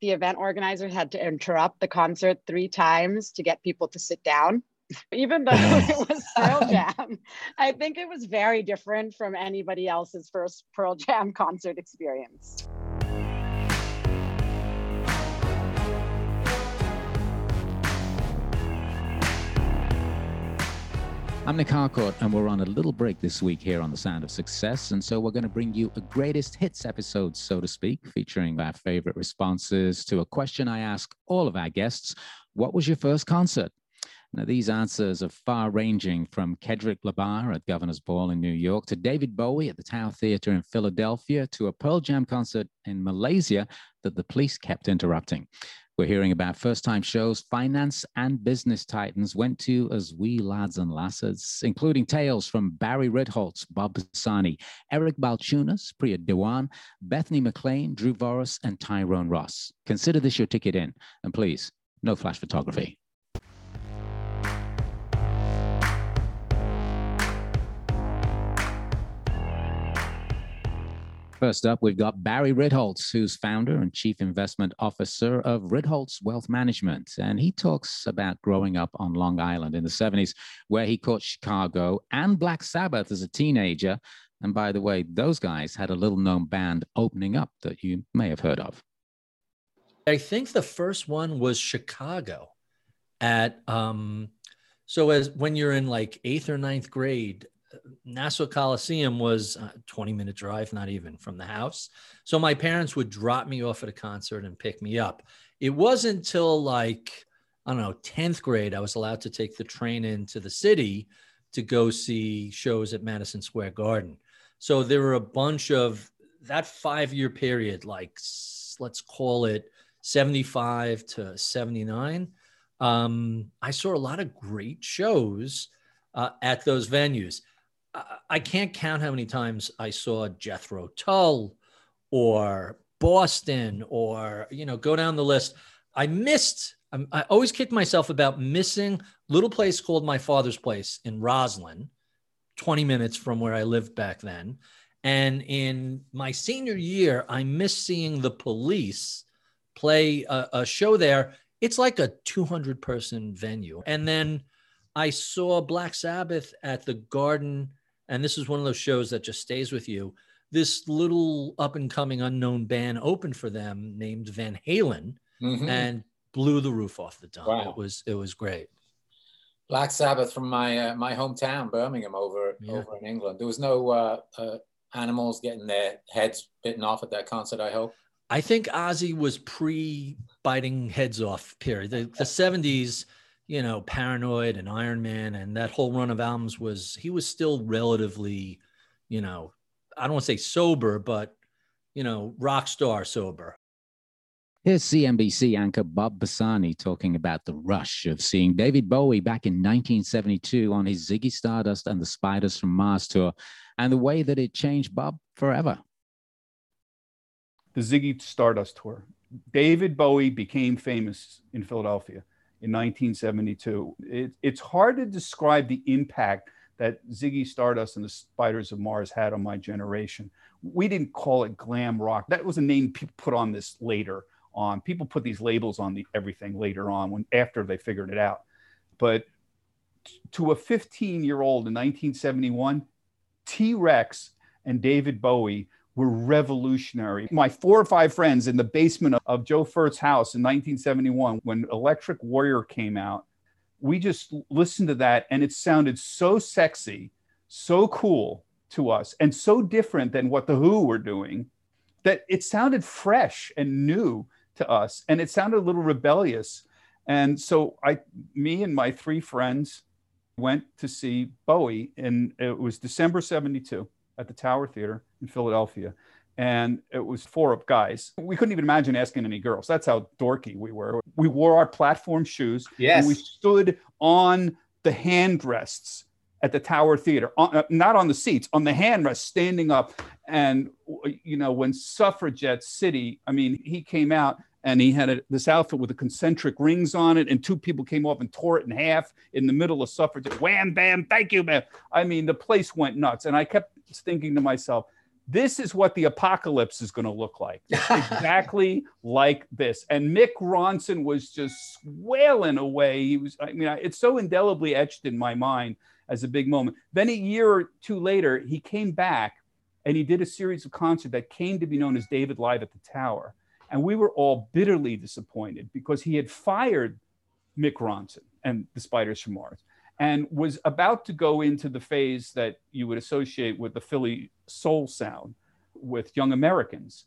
the event organizers had to interrupt the concert three times to get people to sit down. Even though it was Pearl Jam, I think it was very different from anybody else's first Pearl Jam concert experience. I'm Nic Harcourt, and we're on a little break this week here on The Sound of Success. And so we're going to bring you a greatest hits episode, so to speak, featuring our favorite responses to a question I ask all of our guests What was your first concert? Now, these answers are far ranging from Kendrick Lamar at Governor's Ball in New York to David Bowie at the Tower Theater in Philadelphia to a Pearl Jam concert in Malaysia that the police kept interrupting. We're hearing about first time shows finance and business titans went to as we lads and lasses, including tales from Barry Ritholtz, Bob Pisani, Eric Balchunas, Priya Dewan, Bethany McLean, Drew Voros, and Tyrone Ross. Consider this your ticket in, and please, no flash photography. First up, we've got Barry Ritholtz, who's founder and chief investment officer of Ritholtz Wealth Management. And he talks about growing up on Long Island in the 70s, where he caught Chicago and Black Sabbath as a teenager. And by the way, those guys had a little known band opening up that you may have heard of. I think the first one was Chicago at um so as when you're in like eighth or ninth grade, Nassau Coliseum was a 20 minute drive, not even from the house. So my parents would drop me off at a concert and pick me up. It wasn't until like, I don't know, 10th grade, I was allowed to take the train into the city to go see shows at Madison Square Garden. So there were a bunch of that five year period, like let's call it 75 to 79. Um, I saw a lot of great shows uh, at those venues. I can't count how many times I saw Jethro Tull or Boston or, you know, go down the list. I missed, I always kicked myself about missing little place called my father's place in Roslyn, 20 minutes from where I lived back then. And in my senior year, I missed seeing the police play a, a show there. It's like a 200 person venue. And then I saw Black Sabbath at the Garden and this is one of those shows that just stays with you. This little up and coming unknown band opened for them named Van Halen mm-hmm. and blew the roof off the dome. Wow. It was it was great. Black Sabbath from my uh, my hometown, Birmingham, over yeah. over in England. There was no uh, uh, animals getting their heads bitten off at that concert. I hope. I think Ozzy was pre biting heads off period. The, the 70s you know, Paranoid and Iron Man and that whole run of albums was he was still relatively, you know, I don't want to say sober, but you know, rock star sober. Here's CNBC anchor Bob Pisani talking about the rush of seeing David Bowie back in 1972 on his Ziggy Stardust and the Spiders from Mars tour and the way that it changed Bob forever. The Ziggy Stardust tour. David Bowie became famous in Philadelphia in 1972. It, it's hard to describe the impact that Ziggy Stardust and the Spiders of Mars had on my generation. We didn't call it glam rock. That was a name people put on this later on. People put these labels on the everything later on when after they figured it out. But to a 15 year old in 1971, T Rex and David Bowie were revolutionary. My four or five friends in the basement of Joe Furt's house in 1971, when Electric Warrior came out, we just listened to that and it sounded so sexy, so cool to us, and so different than what The Who were doing that it sounded fresh and new to us. And it sounded a little rebellious. And so I, me and my three friends went to see Bowie, and it was December 72 at the Tower Theater in Philadelphia. And it was four of guys. We couldn't even imagine asking any girls. That's how dorky we were. We wore our platform shoes. Yes. we stood on the handrests at the Tower Theater, on, uh, not on the seats, on the handrests, standing up. And, you know, when Suffragette City, I mean, he came out and he had a, this outfit with the concentric rings on it, and two people came up and tore it in half in the middle of suffragette. Wham, bam, thank you, man. I mean, the place went nuts, and I kept thinking to myself, this is what the apocalypse is going to look like. exactly like this. And Mick Ronson was just wailing away. He was, I mean, it's so indelibly etched in my mind as a big moment. Then a year or two later, he came back and he did a series of concerts that came to be known as David Live at the Tower. And we were all bitterly disappointed because he had fired Mick Ronson and the Spiders from Mars and was about to go into the phase that you would associate with the Philly soul sound with young Americans.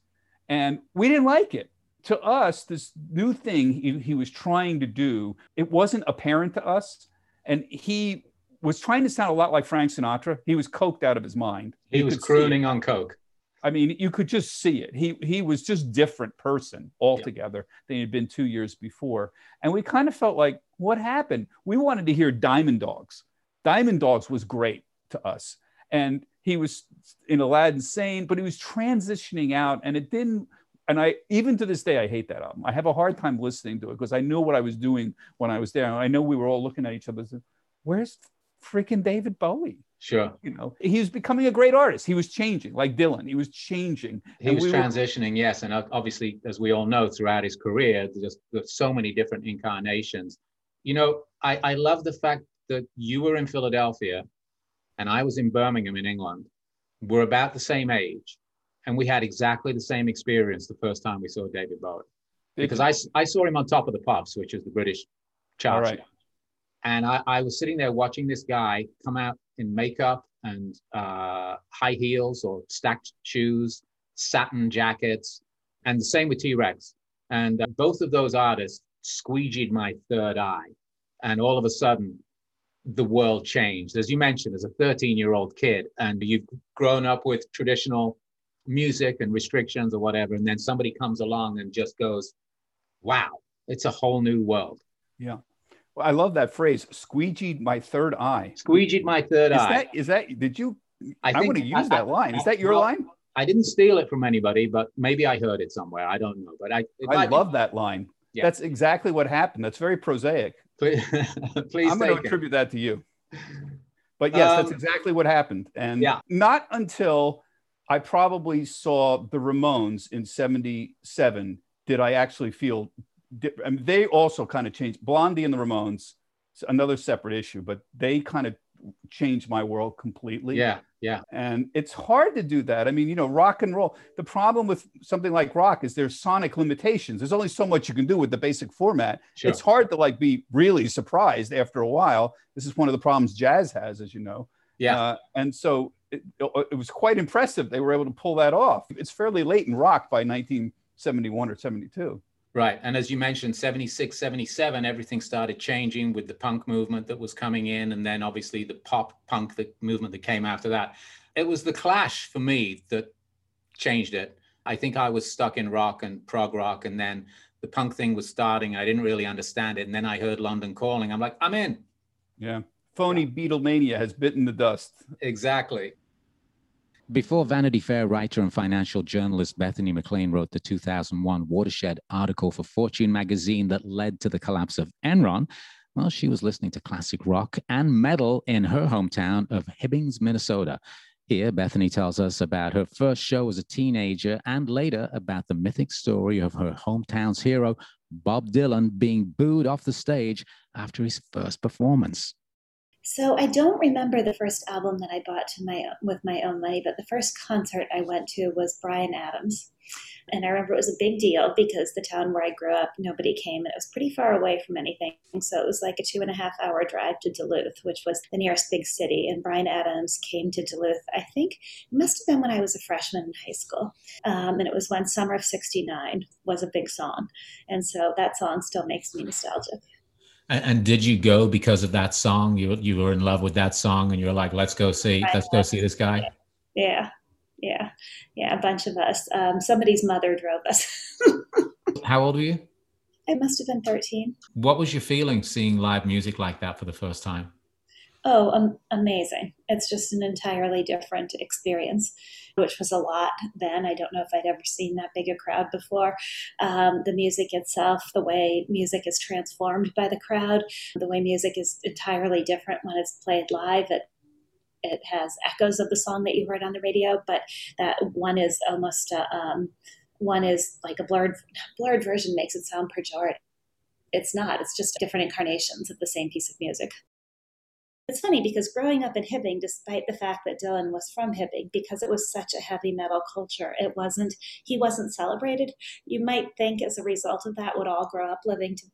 And we didn't like it. To us, this new thing he, he was trying to do, it wasn't apparent to us. And he was trying to sound a lot like Frank Sinatra. He was coked out of his mind. He you was crooning on coke. I mean, you could just see it. He he was just different person altogether yeah. than he'd been two years before. And we kind of felt like, what happened? We wanted to hear Diamond Dogs. Diamond Dogs was great to us. And he was in Aladdin Sane, but he was transitioning out and it didn't and I even to this day I hate that album. I have a hard time listening to it because I know what I was doing when I was there. I know we were all looking at each other. Saying, Where's freaking David Bowie? Sure. You know, he was becoming a great artist. He was changing, like Dylan. He was changing. He was we transitioning, were... yes. And uh, obviously, as we all know, throughout his career, there's so many different incarnations. You know, I, I love the fact that you were in Philadelphia and I was in Birmingham in England. We're about the same age. And we had exactly the same experience the first time we saw David Bowie. Because I, I saw him on top of the pops, which is the British chart. Right. And I, I was sitting there watching this guy come out in makeup and uh, high heels or stacked shoes, satin jackets, and the same with T Rex. And uh, both of those artists squeegeed my third eye. And all of a sudden, the world changed. As you mentioned, as a 13 year old kid, and you've grown up with traditional music and restrictions or whatever. And then somebody comes along and just goes, wow, it's a whole new world. Yeah. Well, I love that phrase, squeegeed my third eye. Squeegeed my third is eye. That, is that, did you, I, I want to use I, that line. Is that your well, line? I didn't steal it from anybody, but maybe I heard it somewhere. I don't know. But I, I love be. that line. Yeah. That's exactly what happened. That's very prosaic. Please, please I'm going to attribute that to you. But yes, um, that's exactly what happened. And yeah. not until I probably saw the Ramones in 77 did I actually feel I mean, they also kind of changed Blondie and the Ramones, another separate issue, but they kind of changed my world completely. Yeah, yeah. And it's hard to do that. I mean, you know, rock and roll. The problem with something like rock is there's sonic limitations. There's only so much you can do with the basic format. Sure. It's hard to like be really surprised after a while. This is one of the problems jazz has, as you know. Yeah. Uh, and so it, it was quite impressive. They were able to pull that off. It's fairly late in rock by 1971 or 72. Right. And as you mentioned, 76, 77, everything started changing with the punk movement that was coming in. And then obviously the pop punk the movement that came after that. It was the clash for me that changed it. I think I was stuck in rock and prog rock. And then the punk thing was starting. I didn't really understand it. And then I heard London Calling. I'm like, I'm in. Yeah. Phony Beatlemania has bitten the dust. Exactly. Before Vanity Fair writer and financial journalist Bethany McLean wrote the 2001 Watershed article for Fortune magazine that led to the collapse of Enron, well, she was listening to classic rock and metal in her hometown of Hibbing, Minnesota. Here, Bethany tells us about her first show as a teenager and later about the mythic story of her hometown's hero, Bob Dylan, being booed off the stage after his first performance. So I don't remember the first album that I bought to my with my own money, but the first concert I went to was Bryan Adams. And I remember it was a big deal because the town where I grew up, nobody came. and It was pretty far away from anything. So it was like a two and a half hour drive to Duluth, which was the nearest big city. And Bryan Adams came to Duluth, I think it must have been when I was a freshman in high school. Um, and it was when Summer of 69 was a big song. And so that song still makes me nostalgic. And, and, did you go because of that song? You you were in love with that song, and you're like, let's go see, let's go see this guy. Yeah, yeah, yeah. A bunch of us. Um, somebody's mother drove us. How old were you? I must have been 13. What was your feeling seeing live music like that for the first time? Oh, um, amazing. It's just an entirely different experience, which was a lot then. I don't know if I'd ever seen that big a crowd before. Um, the music itself, the way music is transformed by the crowd, the way music is entirely different when it's played live. It it has echoes of the song that you heard on the radio, but that one is almost a, um, one is like a blurred blurred version makes it sound pejorative. It's not. It's just different incarnations of the same piece of music. It's funny because growing up in Hibbing, despite the fact that Dylan was from Hibbing, because it was such a heavy metal culture, it wasn't he wasn't celebrated. You might think as a result of that would all grow up living to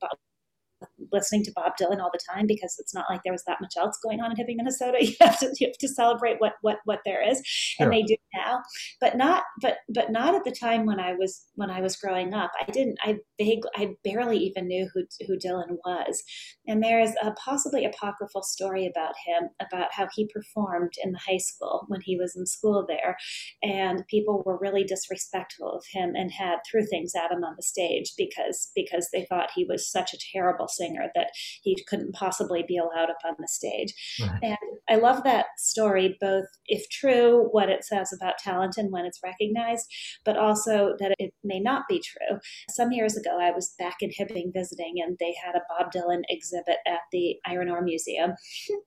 listening to Bob Dylan all the time because it's not like there was that much else going on in Hibbing, Minnesota. You have to you have to celebrate what what what there is, sure. and they do now, but not but but not at the time when I was when I was growing up. I didn't. I big I barely even knew who who Dylan was, and there's a possibly apocryphal story about him about how he performed in the high school when he was in school there, and people were really disrespectful of him and had threw things at him on the stage because because they thought he was such a terrible singer that he couldn't possibly be allowed up on the stage. Right. And I love that story, both if true, what it says about talent and when it's recognized, but also that it may not be true. Some years ago, I was back in Hibbing visiting, and they had a Bob Dylan exhibit at the Iron Ore Museum.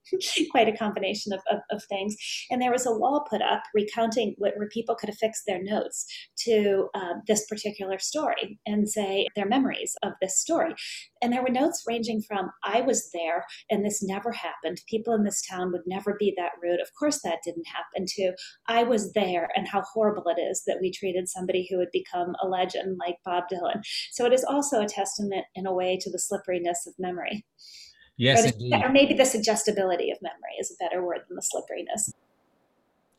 Quite a combination of, of, of, things. And there was a wall put up recounting what, where people could affix their notes to uh, this particular story and say their memories of this story. And there were notes ranging from, I was there and this never happened. People in this town would never be that rude. Of course, that didn't happen, to I was there and how horrible it is that we treated somebody who had become a legend like Bob Dylan. So it is also a testament, in a way, to the slipperiness of memory. Yes, or, the, or maybe the suggestibility of memory is a better word than the slipperiness.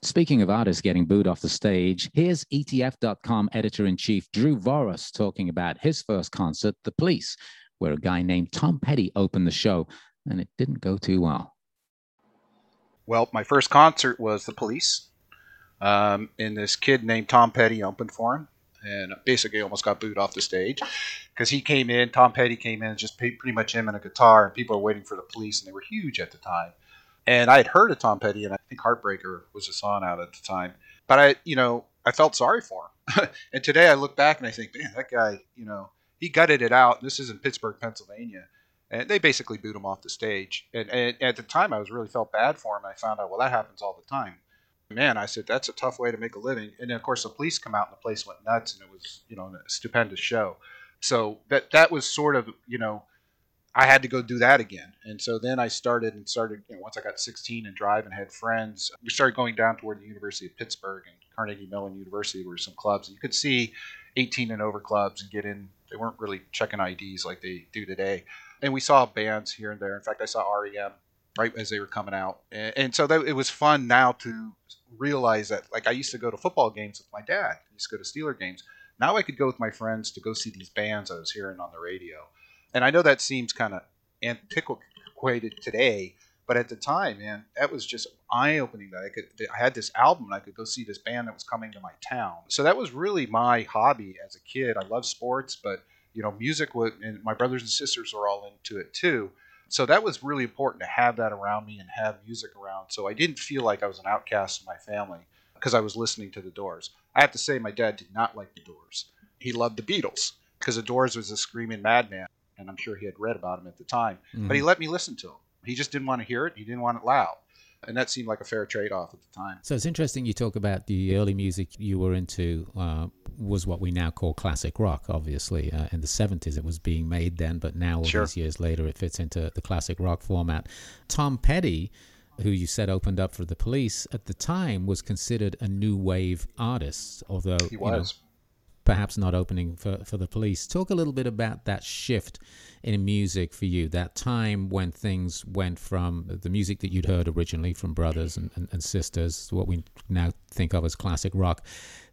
Speaking of artists getting booed off the stage, here's ETF.com editor in chief Drew Voros talking about his first concert, The Police, where a guy named Tom Petty opened the show, and it didn't go too well. Well, my first concert was The Police, um, and this kid named Tom Petty opened for him, and basically almost got booed off the stage because he came in. Tom Petty came in, just pretty much him and a guitar, and people were waiting for the police, and they were huge at the time. And I had heard of Tom Petty, and I think Heartbreaker was a song out at the time. But I, you know, I felt sorry for him. and today I look back and I think, man, that guy, you know, he gutted it out. This is in Pittsburgh, Pennsylvania, and they basically boot him off the stage. And, and at the time, I was really felt bad for him. I found out, well, that happens all the time. Man, I said that's a tough way to make a living. And then, of course, the police come out and the place went nuts, and it was you know a stupendous show. So that that was sort of you know I had to go do that again. And so then I started and started, you know, once I got 16 and drive and had friends, we started going down toward the University of Pittsburgh and Carnegie Mellon University were some clubs. And you could see 18 and over clubs and get in they weren't really checking IDs like they do today. And we saw bands here and there. In fact, I saw REM right as they were coming out, and, and so that, it was fun now to realize that. Like I used to go to football games with my dad. I used to go to Steeler games. Now I could go with my friends to go see these bands I was hearing on the radio. And I know that seems kind of antiquated today, but at the time, man, that was just eye opening. That I could, I had this album, and I could go see this band that was coming to my town. So that was really my hobby as a kid. I love sports, but you know, music was, and my brothers and sisters were all into it too. So that was really important to have that around me and have music around. So I didn't feel like I was an outcast in my family because I was listening to the Doors. I have to say, my dad did not like the Doors. He loved the Beatles because the Doors was a screaming madman, and I'm sure he had read about him at the time. Mm-hmm. But he let me listen to him. He just didn't want to hear it. He didn't want it loud. And that seemed like a fair trade off at the time. So it's interesting you talk about the early music you were into uh, was what we now call classic rock, obviously. Uh, in the 70s, it was being made then, but now, all sure. these years later, it fits into the classic rock format. Tom Petty, who you said opened up for the police, at the time was considered a new wave artist, although. He was. Perhaps not opening for, for the police. Talk a little bit about that shift in music for you, that time when things went from the music that you'd heard originally from brothers and, and, and sisters, what we now think of as classic rock,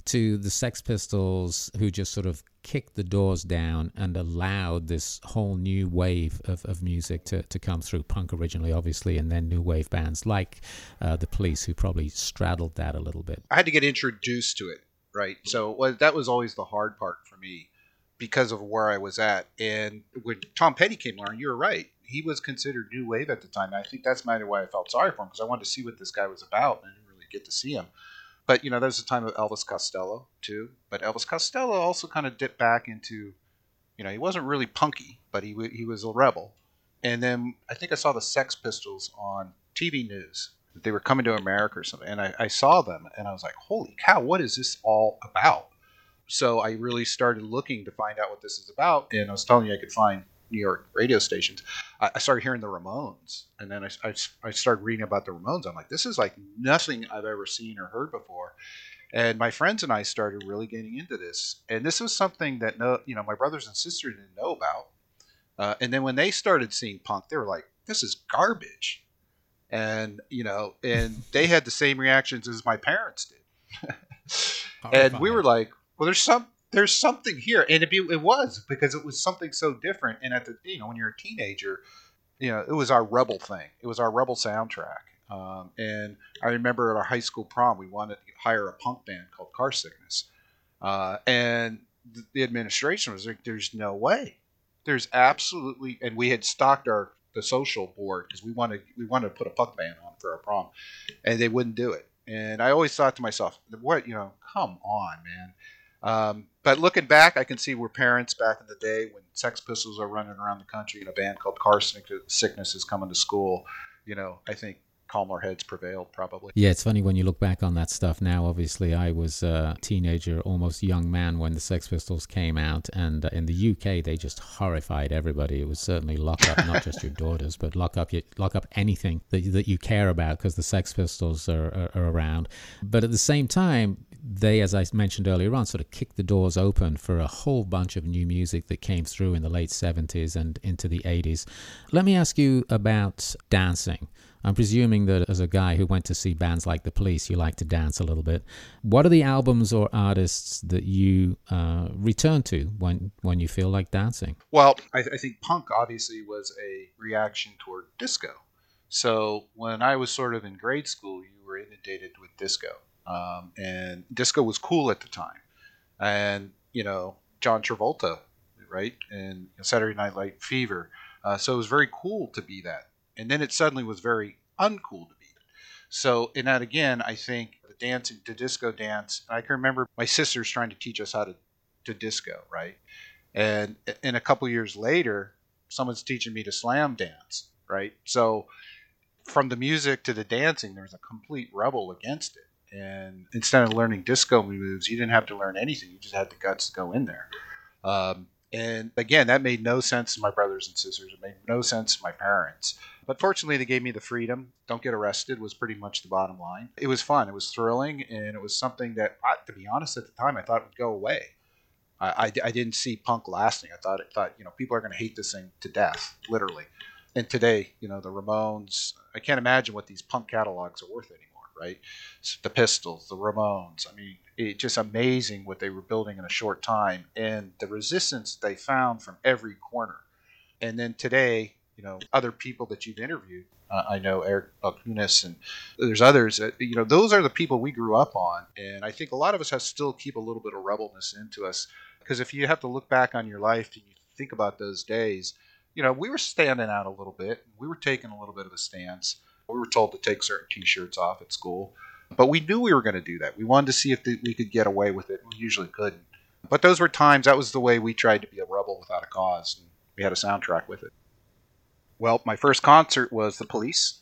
to the Sex Pistols, who just sort of kicked the doors down and allowed this whole new wave of, of music to, to come through. Punk originally, obviously, and then new wave bands like uh, the Police, who probably straddled that a little bit. I had to get introduced to it right? So well, that was always the hard part for me because of where I was at. And when Tom Petty came along, you were right. He was considered new wave at the time. I think that's mainly why I felt sorry for him because I wanted to see what this guy was about, and I didn't really get to see him. But you know, there's a time of Elvis Costello too. But Elvis Costello also kind of dipped back into, you know, he wasn't really punky, but he he was a rebel. And then I think I saw the Sex Pistols on TV news They were coming to America or something, and I, I saw them, and I was like, "Holy cow! What is this all about?" So I really started looking to find out what this is about, and I was telling you I could find New York radio stations. I, I started hearing the Ramones, and then I, I, I started reading about the Ramones. I'm like, this is like nothing I've ever seen or heard before. And my friends and I started really getting into this, and this was something that no, you know, my brothers and sisters didn't know about. Uh, and then when they started seeing punk, they were like, "This is garbage," and you know, and they had the same reactions as my parents did. and we were like, "Well, there's some, there's something here," and it, it was because it was something so different. And at the, you know, when you're a teenager, you know, it was our rebel thing. It was our rebel soundtrack um, and I remember at our high school prom, we wanted to hire a punk band called Car Sickness. Uh, and the administration was like, there's no way. There's absolutely, and we had stocked our the social board because we wanted we wanted to put a punk band on for our prom, and they wouldn't do it. And I always thought to myself, what you know, come on, man. Um, but looking back, I can see where parents back in the day when Sex Pistols are running around the country and a band called Car Sickness is coming to school. You know, I think calmer heads prevailed probably. Yeah it's funny when you look back on that stuff now obviously i was a teenager almost young man when the sex pistols came out and uh, in the uk they just horrified everybody. It was certainly lock up not just your daughters but lock up your, lock up anything that, that you care about because the sex pistols are, are, are around. But at the same time they, as I mentioned earlier on, sort of kicked the doors open for a whole bunch of new music that came through in the late 70s and into the 80s. Let me ask you about dancing. I'm presuming that as a guy who went to see bands like The Police, you like to dance a little bit. What are the albums or artists that you uh, return to when when you feel like dancing? Well, I, I think punk obviously was a reaction toward disco. So when I was sort of in grade school, you were inundated with disco, um, and disco was cool at the time. And you know, John Travolta, right, and Saturday Night Light Fever. Uh, so it was very cool to be that and then it suddenly was very uncool to be. that. So in that again, I think the dancing, the disco dance. I can remember my sisters trying to teach us how to to disco, right? And and a couple years later, someone's teaching me to slam dance, right? So from the music to the dancing, there's a complete rebel against it. And instead of learning disco moves, you didn't have to learn anything. You just had the guts to go in there. Um, and again, that made no sense to my brothers and sisters. It made no sense to my parents. But fortunately, they gave me the freedom. Don't get arrested was pretty much the bottom line. It was fun. It was thrilling, and it was something that, to be honest, at the time, I thought would go away. I, I, I didn't see punk lasting. I thought, thought you know, people are going to hate this thing to death, literally. And today, you know, the Ramones. I can't imagine what these punk catalogs are worth anymore, right? The Pistols, the Ramones. I mean, it's just amazing what they were building in a short time, and the resistance they found from every corner. And then today, you know other people that you've interviewed. Uh, I know Eric Balchunas and there's others. That, you know, those are the people we grew up on, and I think a lot of us have still keep a little bit of rebelness into us. Because if you have to look back on your life and you think about those days, you know, we were standing out a little bit. We were taking a little bit of a stance. We were told to take certain T-shirts off at school, but we knew we were going to do that. We wanted to see if we could get away with it. We usually couldn't. But those were times. That was the way we tried to be a rebel without a cause, and we had a soundtrack with it. Well, my first concert was the police.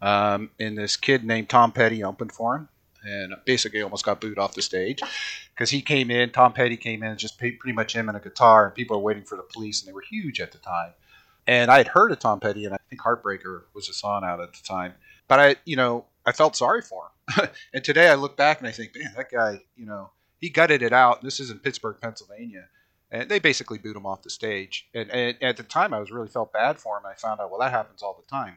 Um, and this kid named Tom Petty opened for him, and basically almost got booed off the stage because he came in. Tom Petty came in, and just pretty much him and a guitar, and people were waiting for the police, and they were huge at the time. And I had heard of Tom Petty, and I think Heartbreaker was a song out at the time. But I, you know, I felt sorry for him. and today I look back and I think, man, that guy, you know, he gutted it out. This is in Pittsburgh, Pennsylvania and they basically boot him off the stage. And, and, at the time, I was really felt bad for him. I found out, well, that happens all the time.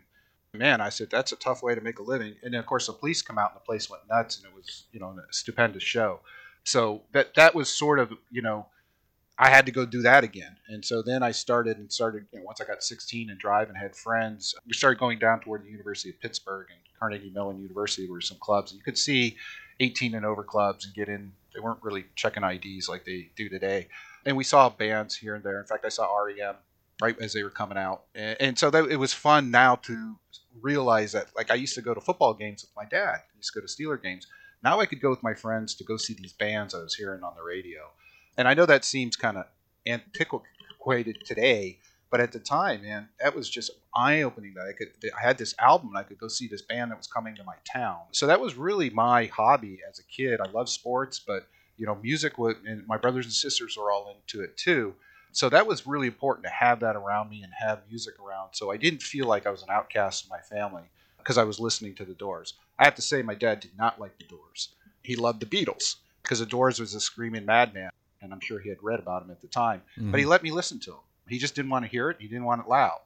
Man, I said that's a tough way to make a living. And then, of course, the police come out and the place went nuts, and it was you know a stupendous show. So that that was sort of you know I had to go do that again. And so then I started and started, you know, once I got 16 and drive and had friends, we started going down toward the University of Pittsburgh and Carnegie Mellon University were some clubs. You could see 18 and over clubs and get in. They weren't really checking IDs like they do today and we saw bands here and there. In fact, I saw REM right as they were coming out, and, and so that, it was fun now to realize that. Like I used to go to football games with my dad. I used to go to Steeler games. Now I could go with my friends to go see these bands I was hearing on the radio. And I know that seems kind of antiquated today, But at the time, man, that was just eye opening. That I could, I had this album, and I could go see this band that was coming to my town. So that was really my hobby as a kid. I love sports, but you know, music would, and my brothers and sisters are all into it too. So that was really important to have that around me and have music around. So I didn't feel like I was an outcast in my family because I was listening to the Doors. I have to say, my dad did not like the Doors. He loved the Beatles because the Doors was a screaming madman, and I'm sure he had read about him at the time. Mm-hmm. But he let me listen to him. He just didn't want to hear it. He didn't want it loud.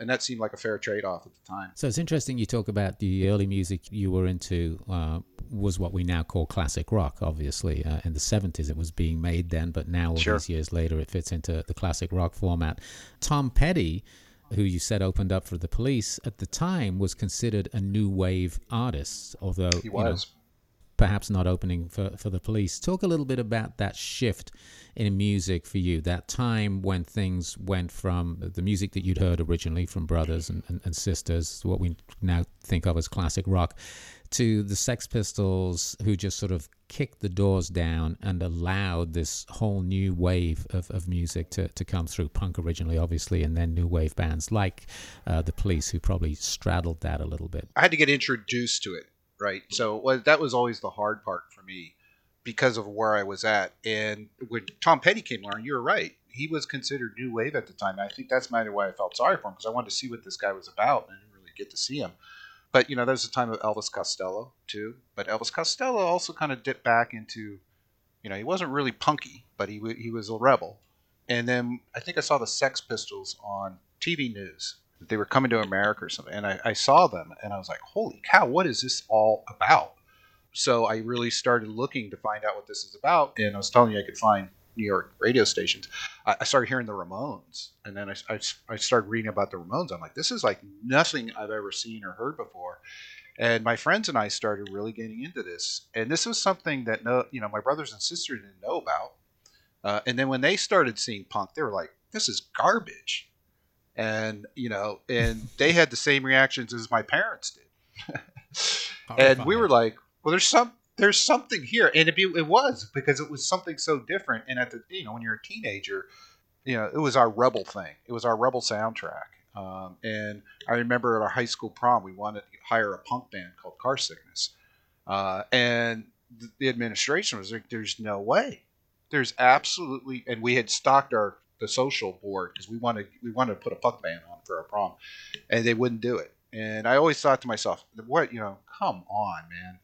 And that seemed like a fair trade off at the time. So it's interesting you talk about the early music you were into uh, was what we now call classic rock, obviously. Uh, in the 70s, it was being made then, but now, all sure. these years later, it fits into the classic rock format. Tom Petty, who you said opened up for the police, at the time was considered a new wave artist, although he was. Perhaps not opening for, for the police. Talk a little bit about that shift in music for you, that time when things went from the music that you'd heard originally from brothers and, and, and sisters, what we now think of as classic rock, to the Sex Pistols, who just sort of kicked the doors down and allowed this whole new wave of, of music to, to come through. Punk originally, obviously, and then new wave bands like uh, the Police, who probably straddled that a little bit. I had to get introduced to it right? So well, that was always the hard part for me because of where I was at. And when Tom Petty came along, you were right. He was considered new wave at the time. And I think that's mainly why I felt sorry for him because I wanted to see what this guy was about and I didn't really get to see him. But you know, there was a time of Elvis Costello too. But Elvis Costello also kind of dipped back into, you know, he wasn't really punky, but he he was a rebel. And then I think I saw the Sex Pistols on TV news they were coming to America or something, and I, I saw them, and I was like, "Holy cow! What is this all about?" So I really started looking to find out what this is about, and I was telling you I could find New York radio stations. I, I started hearing the Ramones, and then I, I, I, started reading about the Ramones. I'm like, this is like nothing I've ever seen or heard before. And my friends and I started really getting into this, and this was something that no, you know, my brothers and sisters didn't know about. Uh, and then when they started seeing punk, they were like, "This is garbage." And you know, and they had the same reactions as my parents did. and we were like, well, there's some there's something here, and it, it was because it was something so different. And at the you know when you're a teenager, you know it was our rebel thing. It was our rebel soundtrack. Um, and I remember at our high school prom, we wanted to hire a punk band called Car Sickness, uh, and the administration was like, "There's no way. There's absolutely." And we had stocked our the social board because we wanted we wanted to put a puck band on for our prom, and they wouldn't do it. And I always thought to myself, what you know, come on, man.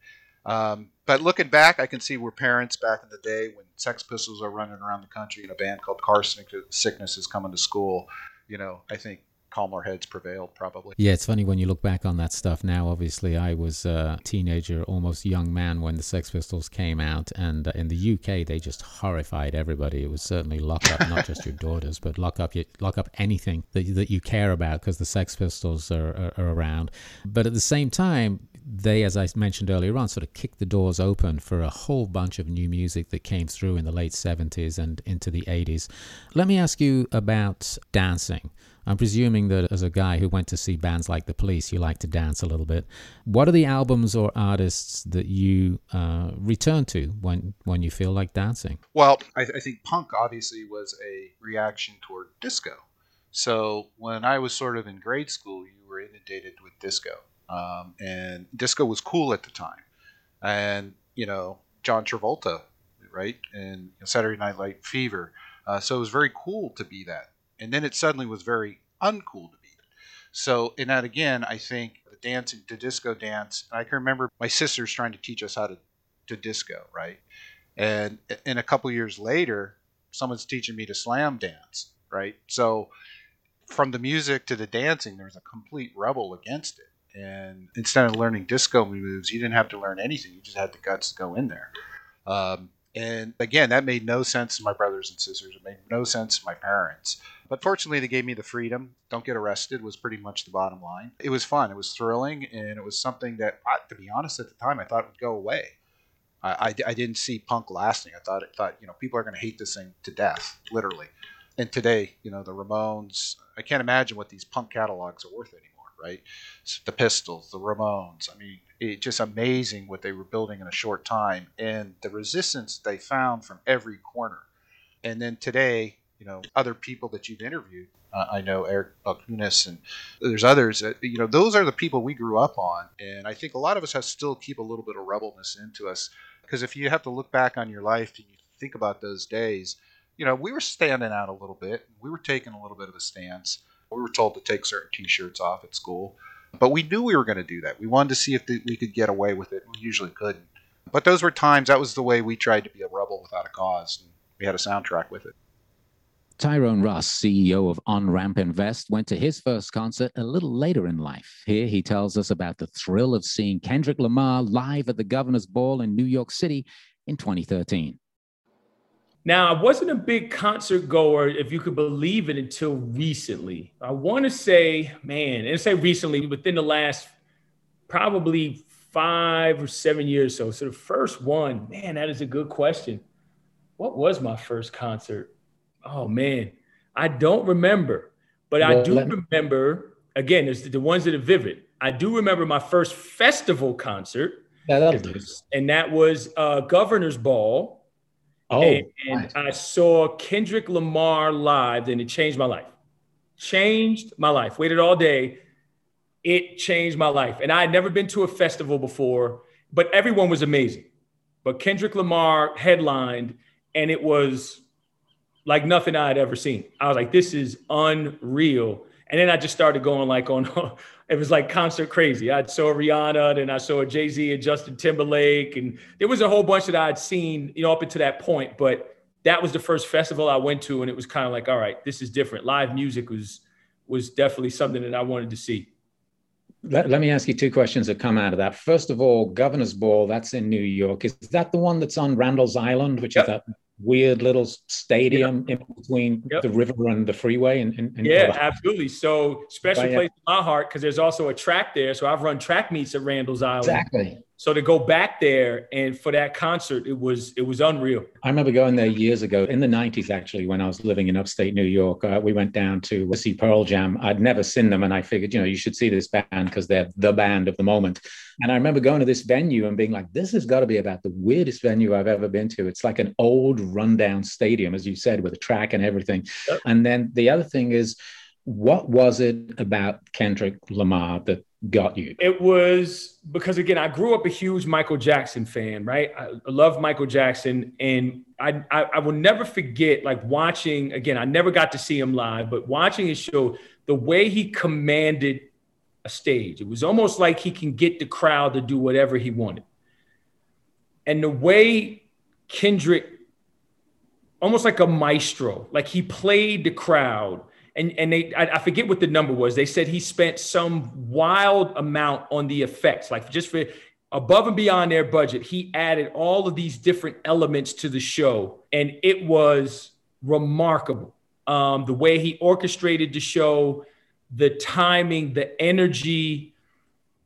Um, but looking back, I can see where parents back in the day when Sex Pistols are running around the country and a band called Car Sickness is coming to school. You know, I think calmer heads prevailed probably. Yeah it's funny when you look back on that stuff now obviously i was a teenager almost young man when the sex pistols came out and uh, in the uk they just horrified everybody. It was certainly lock up not just your daughters but lock up lock up anything that, that you care about because the sex pistols are, are, are around. But at the same time they, as I mentioned earlier on, sort of kicked the doors open for a whole bunch of new music that came through in the late 70s and into the 80s. Let me ask you about dancing. I'm presuming that as a guy who went to see bands like The Police, you like to dance a little bit. What are the albums or artists that you uh, return to when, when you feel like dancing? Well, I, I think punk obviously was a reaction toward disco. So when I was sort of in grade school, you were inundated with disco. Um, and disco was cool at the time. And, you know, John Travolta, right? And Saturday Night Light Fever. Uh, so it was very cool to be that and then it suddenly was very uncool to be it. So in that again, I think the dancing, the disco dance. I can remember my sisters trying to teach us how to to disco, right? And and a couple years later, someone's teaching me to slam dance, right? So from the music to the dancing, there's a complete rebel against it. And instead of learning disco moves, you didn't have to learn anything. You just had the guts to go in there. Um, and again, that made no sense to my brothers and sisters. It made no sense to my parents. But fortunately, they gave me the freedom. Don't get arrested was pretty much the bottom line. It was fun. It was thrilling, and it was something that, to be honest, at the time, I thought would go away. I, I, I didn't see punk lasting. I thought, it thought you know, people are going to hate this thing to death, literally. And today, you know, the Ramones. I can't imagine what these punk catalogs are worth anymore right? The Pistols, the Ramones. I mean, it's just amazing what they were building in a short time and the resistance they found from every corner. And then today, you know other people that you've interviewed. Uh, I know Eric Balchunas and there's others. That, you know, those are the people we grew up on, and I think a lot of us have still keep a little bit of rebelness into us because if you have to look back on your life and you think about those days, you know, we were standing out a little bit. We were taking a little bit of a stance. We were told to take certain T-shirts off at school, but we knew we were going to do that. We wanted to see if the, we could get away with it. We usually couldn't. But those were times. That was the way we tried to be a rebel without a cause. And we had a soundtrack with it. Tyrone Ross, CEO of Onramp Invest, went to his first concert a little later in life. Here he tells us about the thrill of seeing Kendrick Lamar live at the Governor's Ball in New York City in 2013. Now, I wasn't a big concert goer, if you could believe it, until recently. I want to say, man, and say recently, within the last probably five or seven years or so. So the first one, man, that is a good question. What was my first concert? Oh man, I don't remember, but well, I do remember. Again, there's the ones that are vivid. I do remember my first festival concert. Yeah, and that was uh, Governor's Ball. Oh, and, and I saw Kendrick Lamar live, and it changed my life. Changed my life. Waited all day. It changed my life. And I had never been to a festival before, but everyone was amazing. But Kendrick Lamar headlined, and it was like nothing I had ever seen. I was like, this is unreal. And then I just started going like on, it was like concert crazy. I saw Rihanna, then I saw Jay Z and Justin Timberlake, and there was a whole bunch that I had seen, you know, up until that point. But that was the first festival I went to, and it was kind of like, all right, this is different. Live music was was definitely something that I wanted to see. Let, let me ask you two questions that come out of that. First of all, Governor's Ball, that's in New York. Is that the one that's on Randall's Island, which yep. is that weird little stadium yep. in between yep. the river and the freeway and, and, and yeah absolutely. So special place in my heart because there's also a track there. So i've run track meets at randall's island. Exactly so to go back there and for that concert it was it was unreal. I remember going there years ago in the 90s actually when i was living in upstate new york. Uh, we went down to see pearl jam. I'd never seen them and i figured you know you should see this band because they're the band of the moment. And i remember going to this venue and being like this has got to be about the weirdest venue i've ever been to. It's like an old rundown stadium as you said with a track and everything. Yep. and then the other thing is what was it about kendrick lamar that got you? It was because again, I grew up a huge Michael Jackson fan, right? I love Michael Jackson, and I, I, I will never forget like watching again. I never got to see him live, but watching his show, the way he commanded a stage, it was almost like he can get the crowd to do whatever he wanted, and the way Kendrick, almost like a maestro, like he played the crowd and and they I, I, forget what the number was. They said he spent some wild amount on the effects, like just for above and beyond their budget. He added all of these different elements to the show, and it was remarkable. Um, the way he orchestrated the show, the timing, the energy,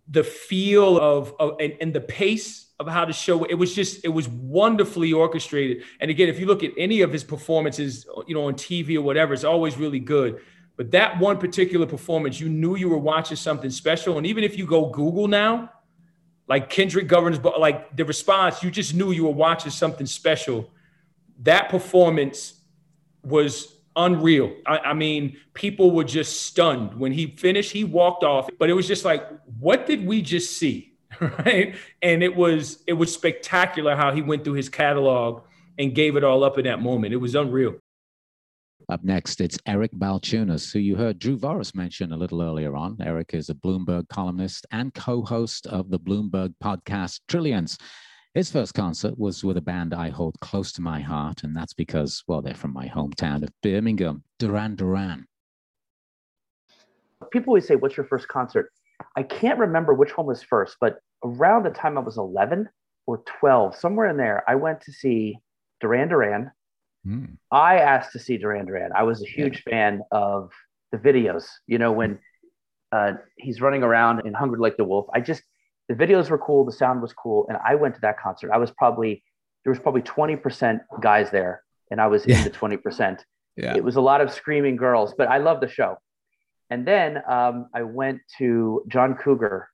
the feel of, of and, and the pace of how to show it was just it was wonderfully orchestrated. And again if you look at any of his performances you know on tv or whatever it's always really good. But that one particular performance you knew you were watching something special. And even if you go google now like kendrick Governors Ball like the response you just knew you were watching something special. That performance was unreal I, I mean people were just stunned when he finished he walked off but it was just like what did we just see right? And it was it was spectacular how he went through his catalog and gave it all up in that moment. It was unreal. Up next, it's Eric Balchunas, who you heard Drew Voros mention a little earlier on. Eric is a Bloomberg columnist and co-host of the Bloomberg podcast Trillions. His first concert was with a band I hold close to my heart, and that's because, well, they're from my hometown of Birmingham, Duran Duran. People always say, What's your first concert? I can't remember which one was first, but around the time I was 11 or 12, somewhere in there, I went to see Duran Duran. Mm. I asked to see Duran Duran. I was a huge yeah. fan of the videos. You know, when uh, he's running around in Hungry Like the Wolf, I just, the videos were cool, the sound was cool. And I went to that concert. I was probably, there was probably 20% guys there, and I was yeah. in the 20%. Yeah. It was a lot of screaming girls, but I love the show. And then um, I went to John Cougar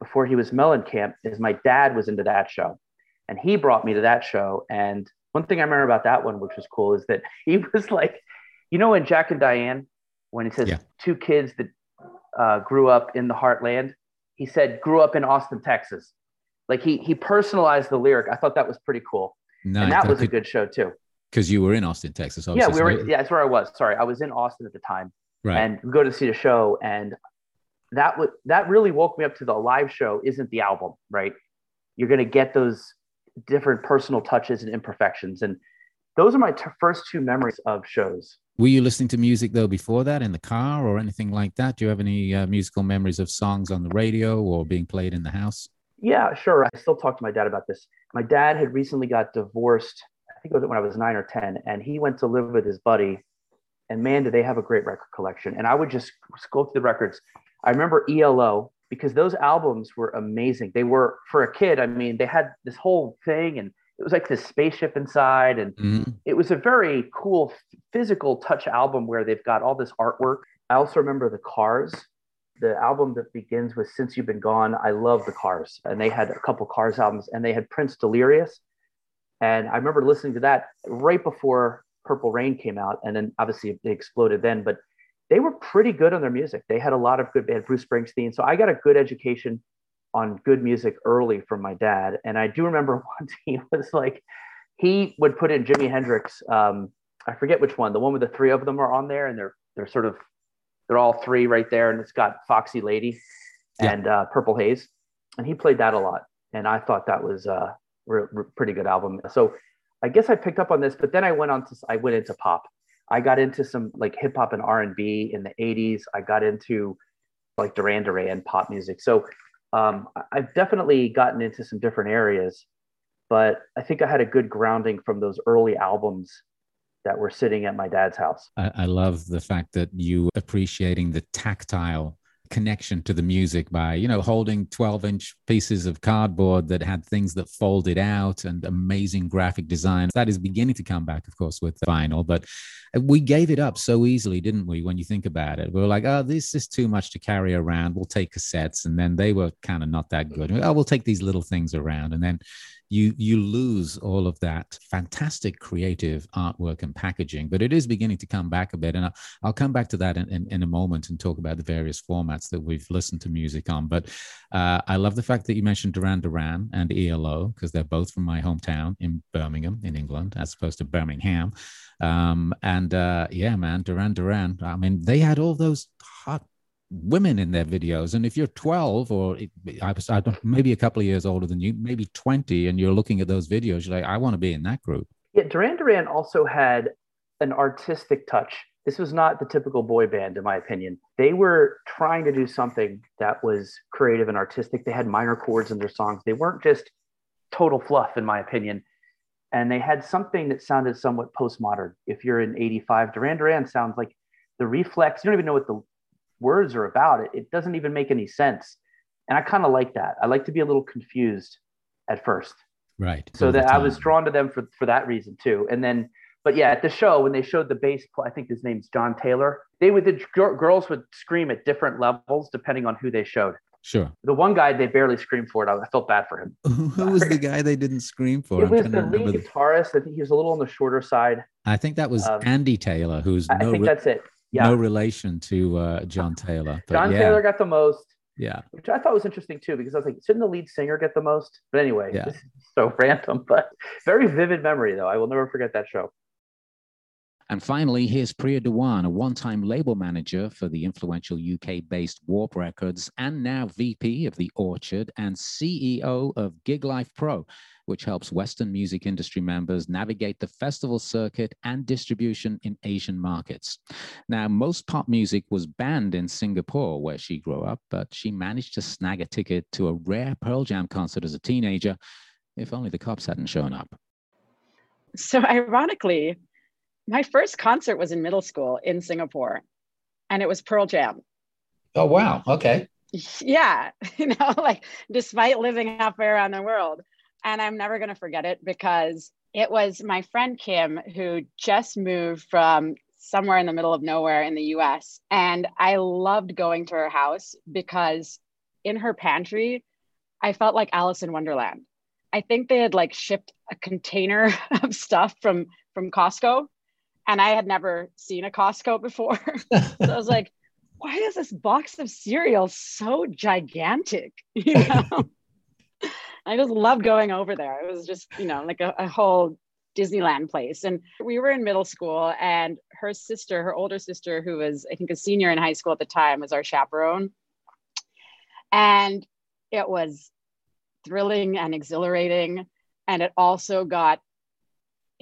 before he was Mellencamp, is my dad was into that show. And he brought me to that show. And one thing I remember about that one, which was cool, is that he was like, You know, in Jack and Diane, when he says yeah. two kids that uh, grew up in the heartland, he said grew up in Austin, Texas. Like he he personalized the lyric. I thought that was pretty cool. Nice. And that, that was could, a good show too. Because you were in Austin, Texas. Yeah, we were. Yeah, that's where I was. Sorry, I was in Austin at the time. Right. And we go to see the show, and that would that really woke me up to the live show. Isn't the album right? You're going to get those different personal touches and imperfections, and those are my t- first two memories of shows. Were you listening to music though before that in the car or anything like that? Do you have any uh, musical memories of songs on the radio or being played in the house? Yeah, sure. I still talk to my dad about this. My dad had recently got divorced. I think it was when I was nine or 10, and he went to live with his buddy. And man, did they have a great record collection. And I would just go through the records. I remember ELO because those albums were amazing. They were, for a kid, I mean, they had this whole thing and it was like this spaceship inside. And mm-hmm. it was a very cool physical touch album where they've got all this artwork. I also remember the cars the album that begins with Since You've Been Gone, I love the Cars. And they had a couple Cars albums and they had Prince Delirious. And I remember listening to that right before Purple Rain came out. And then obviously they exploded then, but they were pretty good on their music. They had a lot of good, they had Bruce Springsteen. So I got a good education on good music early from my dad. And I do remember once he was like, he would put in Jimi Hendrix. Um, I forget which one, the one with the three of them are on there and they're, they're sort of they're all three right there, and it's got Foxy Lady and yeah. uh, Purple Haze, and he played that a lot, and I thought that was a uh, re- re- pretty good album. So I guess I picked up on this, but then I went on to I went into pop. I got into some like hip hop and R and B in the '80s. I got into like Duran Duran pop music. So um, I've definitely gotten into some different areas, but I think I had a good grounding from those early albums that were sitting at my dad's house. I, I love the fact that you appreciating the tactile connection to the music by you know holding 12 inch pieces of cardboard that had things that folded out and amazing graphic design. That is beginning to come back of course with vinyl but we gave it up so easily didn't we when you think about it? We were like oh this is too much to carry around. We'll take cassettes and then they were kind of not that good. Oh we'll take these little things around and then you you lose all of that fantastic creative artwork and packaging but it is beginning to come back a bit. And i'll, I'll come back to that in, in, in, a moment and talk about the various formats that we've listened to music on. But uh, i love the fact that you mentioned duran duran and elo because they're both from my hometown in birmingham in england as opposed to birmingham. Um, and uh, yeah man duran duran i mean they had all those hot women in their videos. And if you're 12 or I was, I don't, maybe a couple of years older than you, maybe 20, and you're looking at those videos, you're like, I want to be in that group. Yeah, Duran Duran also had an artistic touch. This was not the typical boy band, in my opinion. They were trying to do something that was creative and artistic. They had minor chords in their songs. They weren't just total fluff, in my opinion. And they had something that sounded somewhat postmodern. If you're in 85, Duran Duran sounds like the reflex. You don't even know what the words are about it. It doesn't even make any sense. And I kind of like that. I like to be a little confused at first. Right. So that I was drawn to them for, for that reason too. And then, but yeah, at the show, when they showed the bass, I think his name's John Taylor, they would, the girls would scream at different levels depending on who they showed. Sure. The one guy they barely screamed for it. I, felt bad for him. Who was the guy they didn't scream for? It was the lead guitarist. I think he was a little on the shorter side. I think that was um, Andy Taylor, who's I no think that's it yeah. no relation to uh, John Taylor. John yeah. Taylor got the most. Yeah. Which I thought was interesting too, because I was like, shouldn't the lead singer get the most? But anyway, yeah. so random, but very vivid memory though. I will never forget that show. And finally, here's Priya Dewan, a one time label manager for the influential UK based Warp Records and now VP of The Orchard and CEO of Gig Life Pro, which helps Western music industry members navigate the festival circuit and distribution in Asian markets. Now, most pop music was banned in Singapore, where she grew up, but she managed to snag a ticket to a rare Pearl Jam concert as a teenager, if only the cops hadn't shown up. So, ironically, my first concert was in middle school in Singapore, and it was Pearl Jam. Oh, wow. Okay. Yeah. You know, like despite living halfway around the world, and I'm never going to forget it because it was my friend Kim who just moved from somewhere in the middle of nowhere in the US. And I loved going to her house because in her pantry, I felt like Alice in Wonderland. I think they had like shipped a container of stuff from from Costco And I had never seen a Costco before. so I was like, why is this box of cereal so gigantic? You know? I just loved going over there. It was just, you know, like a, a whole Disneyland place. And we were in middle school, and her sister, her older sister, who was, I think, a senior in high school at the time, was our chaperone. And it was thrilling and exhilarating. And it also got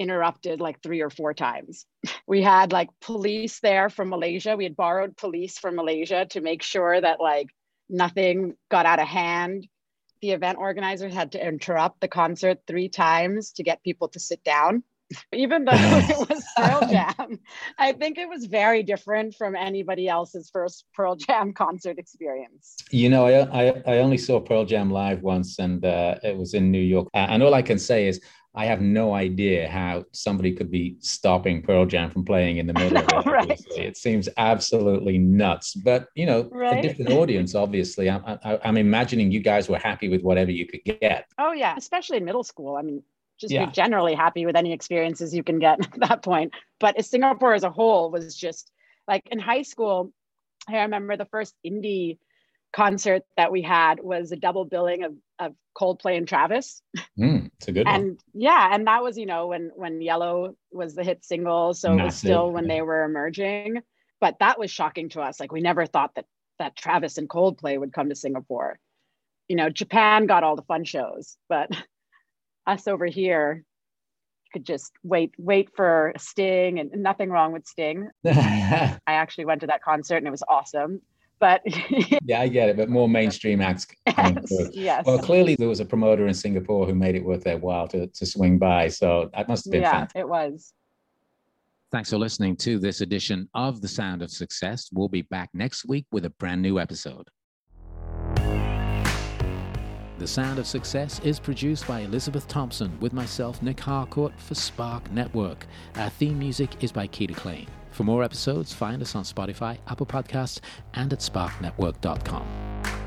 interrupted like three or four times. We had like police there from Malaysia. We had borrowed police from Malaysia to make sure that like nothing got out of hand the event organizers had to interrupt the concert three times to get people to sit down. Even though it was Pearl Jam, I think it was very different from anybody else's first Pearl Jam concert experience. You know, I, I, I only saw Pearl Jam live once, and uh, it was in New York. And all I can say is I have no idea how somebody could be stopping Pearl Jam from playing in the middle of it. Right. It seems absolutely nuts. But you know, right? a different audience, obviously. I'm, I, am imagining you guys were happy with whatever you could get. Oh yeah, especially in middle school. I mean, just yeah. be generally happy with any experiences you can get at that point. But Singapore as a whole was just like in high school. I remember the first indie concert that we had was a double billing of, of Coldplay and Travis. Mm, it's a good and one. yeah, and that was, you know, when when Yellow was the hit single. So Massive. it was still when they were emerging. But that was shocking to us. Like we never thought that that Travis and Coldplay would come to Singapore. You know, Japan got all the fun shows, but us over here could just wait wait for Sting and nothing wrong with Sting. I actually went to that concert and it was awesome but yeah, I get it. But more mainstream acts. Yes, yes. Well, clearly there was a promoter in Singapore who made it worth their while to, to swing by. So that must have been yeah, fantastic. it was. Thanks for listening to this edition of The Sound of Success. We'll be back next week with a brand new episode. The Sound of Success is produced by Elizabeth Thompson with myself, Nic Harcourt, for Spark Network. Our theme music is by Keita Klein. For more episodes, find us on Spotify, Apple Podcasts, and at sparknetwork.com.